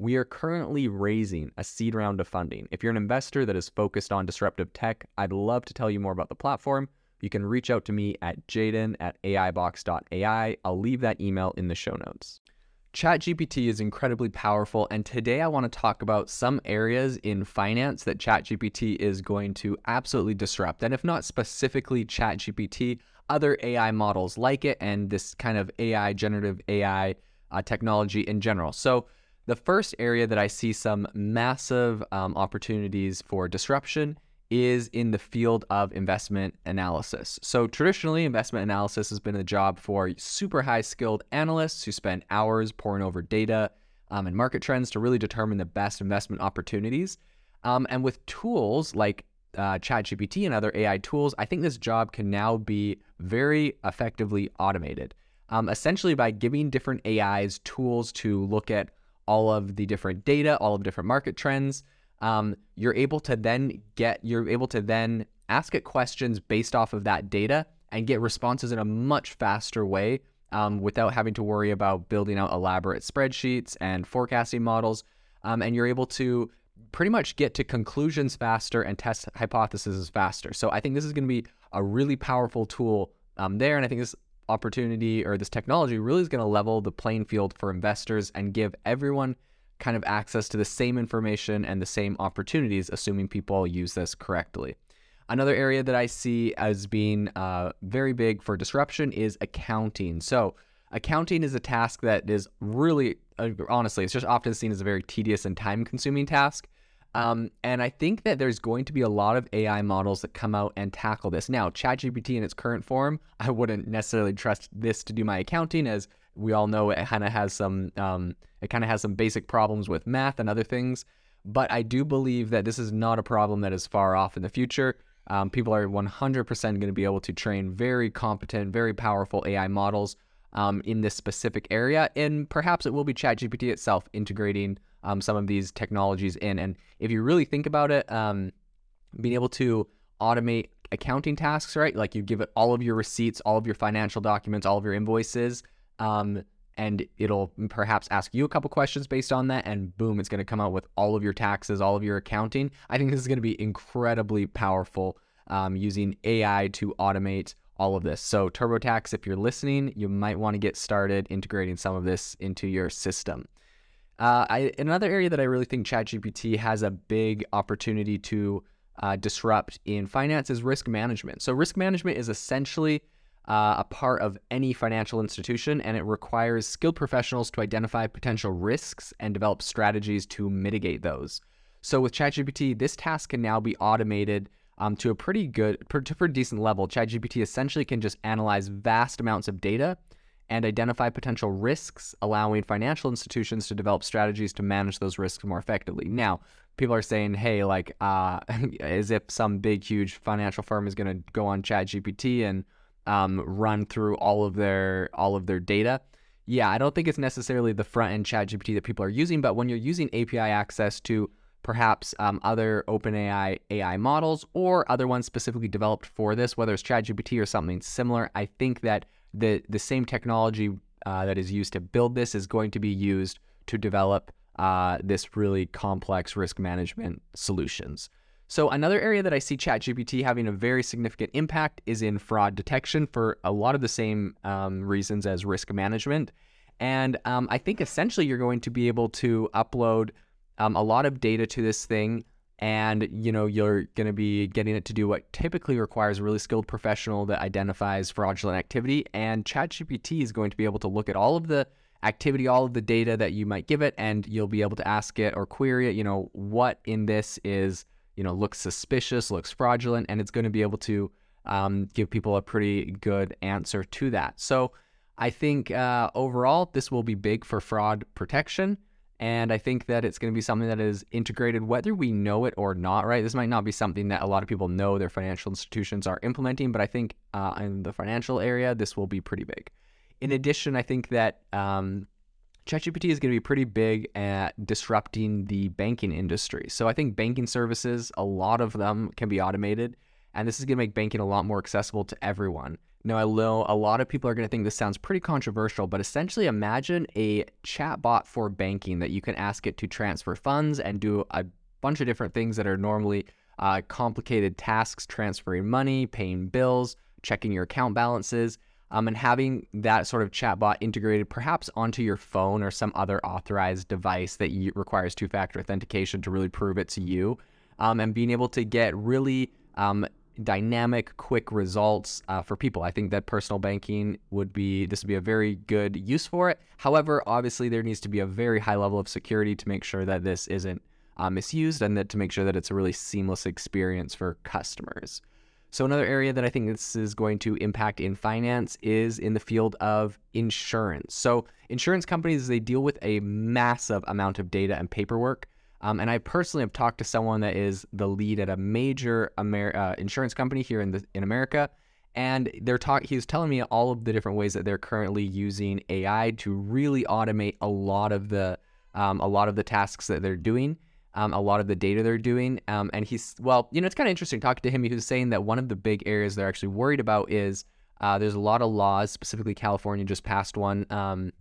We are currently raising a seed round of funding. If you're an investor that is focused on disruptive tech, I'd love to tell you more about the platform. You can reach out to me at jaeden at aibox.ai. I'll leave that email in the show notes. ChatGPT is incredibly powerful, and today I want to talk about some areas in finance that ChatGPT is going to absolutely disrupt. And if not specifically ChatGPT, other AI models like it, and this kind of AI, generative AI uh, technology in general. So, the first area that I see some massive um, opportunities for disruption is in the field of investment analysis. So, traditionally, investment analysis has been a job for super high skilled analysts who spend hours poring over data um, and market trends to really determine the best investment opportunities. Um, and with tools like uh, ChatGPT and other AI tools, I think this job can now be very effectively automated. Um, essentially, by giving different AIs tools to look at all of the different data, all of different market trends. Um, you're able to then get, you're able to then ask it questions based off of that data and get responses in a much faster way um, without having to worry about building out elaborate spreadsheets and forecasting models. Um, and you're able to pretty much get to conclusions faster and test hypotheses faster. So I think this is going to be a really powerful tool um, there. And I think this opportunity or this technology really is going to level the playing field for investors and give everyone kind of access to the same information and the same opportunities, assuming people use this correctly. Another area that I see as being uh, very big for disruption is accounting. So, accounting is a task that is really, uh, honestly, it's just often seen as a very tedious and time consuming task. Um, and I think that there's going to be a lot of AI models that come out and tackle this. Now, ChatGPT in its current form, I wouldn't necessarily trust this to do my accounting, as we all know it kind of has some um, it kind of has some basic problems with math and other things. But I do believe that this is not a problem that is far off in the future. Um, people are 100% going to be able to train very competent, very powerful AI models um, in this specific area, and perhaps it will be ChatGPT itself integrating um, some of these technologies in. And if you really think about it, um, being able to automate accounting tasks, right? Like you give it all of your receipts, all of your financial documents, all of your invoices, um, and it'll perhaps ask you a couple questions based on that, and boom, it's going to come out with all of your taxes, all of your accounting. I think this is going to be incredibly powerful um, using AI to automate all of this. So, TurboTax, if you're listening, you might want to get started integrating some of this into your system. Uh, I, another area that I really think ChatGPT has a big opportunity to uh, disrupt in finance is risk management. So, risk management is essentially uh, a part of any financial institution, and it requires skilled professionals to identify potential risks and develop strategies to mitigate those. So, with ChatGPT, this task can now be automated um, to a pretty good, to a pretty decent level. ChatGPT essentially can just analyze vast amounts of data and identify potential risks, allowing financial institutions to develop strategies to manage those risks more effectively. Now, people are saying, hey, like, uh, as if some big, huge financial firm is going to go on ChatGPT and um, run through all of their all of their data. Yeah, I don't think it's necessarily the front end ChatGPT that people are using, but when you're using API access to perhaps um, other OpenAI AI models or other ones specifically developed for this, whether it's ChatGPT or something similar, I think that the the same technology uh, that is used to build this is going to be used to develop uh, this really complex risk management solutions. So another area that I see ChatGPT having a very significant impact is in fraud detection for a lot of the same um, reasons as risk management. And um, I think essentially you're going to be able to upload um, a lot of data to this thing and you know you're going to be getting it to do what typically requires a really skilled professional that identifies fraudulent activity and ChatGPT is going to be able to look at all of the activity all of the data that you might give it and you'll be able to ask it or query it you know what in this is you know looks suspicious looks fraudulent and it's going to be able to um, give people a pretty good answer to that. So i think uh, overall this will be big for fraud protection and I think that it's going to be something that is integrated, whether we know it or not, right? This might not be something that a lot of people know their financial institutions are implementing, but I think uh, in the financial area, this will be pretty big. In addition, I think that um, ChatGPT is going to be pretty big at disrupting the banking industry. So I think banking services, a lot of them can be automated, and this is going to make banking a lot more accessible to everyone. Now, I know a lot of people are going to think this sounds pretty controversial, but essentially imagine a chatbot for banking that you can ask it to transfer funds and do a bunch of different things that are normally uh, complicated tasks, transferring money, paying bills, checking your account balances. Um, and having that sort of chatbot integrated perhaps onto your phone or some other authorized device that you, requires two factor authentication to really prove it to you, um, and being able to get really um, dynamic, quick results uh, for people. I think that personal banking would be this would be a very good use for it. However, obviously there needs to be a very high level of security to make sure that this isn't uh, misused and that to make sure that it's a really seamless experience for customers. So another area that I think this is going to impact in finance is in the field of insurance. So insurance companies they deal with a massive amount of data and paperwork. Um, and I personally have talked to someone that is the lead at a major Amer- uh, insurance company here in the in America, and they're talk. He was telling me all of the different ways that they're currently using AI to really automate a lot of the um, a lot of the tasks that they're doing, um, a lot of the data they're doing. Um, and he's well, you know, it's kind of interesting talking to him. He was saying that one of the big areas they're actually worried about is uh, there's a lot of laws, specifically California just passed one um,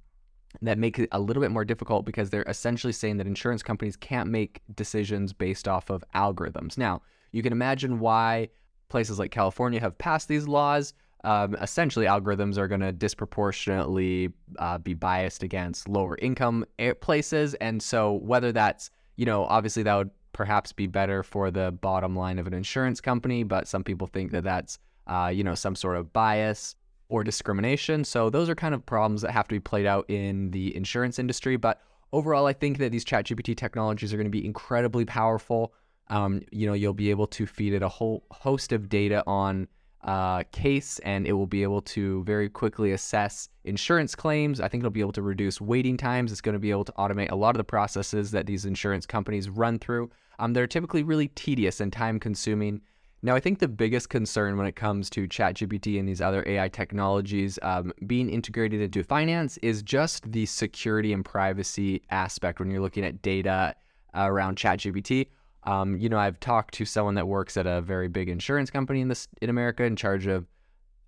that make it a little bit more difficult because they're essentially saying that insurance companies can't make decisions based off of algorithms. Now, you can imagine why places like California have passed these laws. Um, essentially, algorithms are going to disproportionately uh, be biased against lower income places. And so, whether that's, you know, obviously that would perhaps be better for the bottom line of an insurance company, but some people think that that's, uh, you know, some sort of bias or discrimination. So those are kind of problems that have to be played out in the insurance industry. But overall, I think that these ChatGPT technologies are going to be incredibly powerful. Um, you know, you'll be able to feed it a whole host of data on uh, case, and it will be able to very quickly assess insurance claims. I think it'll be able to reduce waiting times. It's going to be able to automate a lot of the processes that these insurance companies run through. Um, they're typically really tedious and time consuming. Now, I think the biggest concern when it comes to ChatGPT and these other AI technologies um, being integrated into finance is just the security and privacy aspect when you're looking at data around ChatGPT. Um, you know, I've talked to someone that works at a very big insurance company in this in America in charge of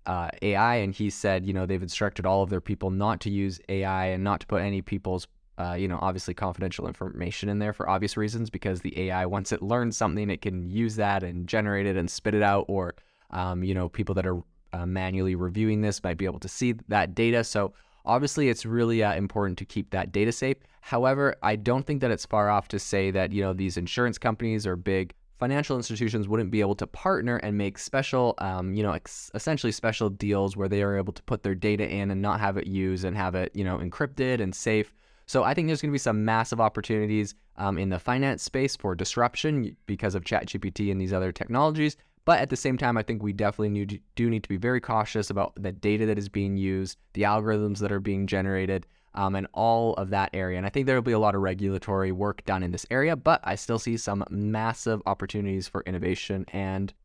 uh, AI, and he said, you know, they've instructed all of their people not to use AI and not to put any people's uh, you know, obviously confidential information in there for obvious reasons because the AI, once it learns something, it can use that and generate it and spit it out. Or, um, you know, people that are uh, manually reviewing this might be able to see that data. So, obviously, it's really uh, important to keep that data safe. However, I don't think that it's far off to say that, you know, these insurance companies or big financial institutions wouldn't be able to partner and make special, um, you know, ex- essentially special deals where they are able to put their data in and not have it used and have it, you know, encrypted and safe so I think there's going to be some massive opportunities um, in the finance space for disruption because of ChatGPT and these other technologies. But at the same time, I think we definitely need, do need to be very cautious about the data that is being used, the algorithms that are being generated, um, and all of that area. And I think there will be a lot of regulatory work done in this area, but I still see some massive opportunities for innovation and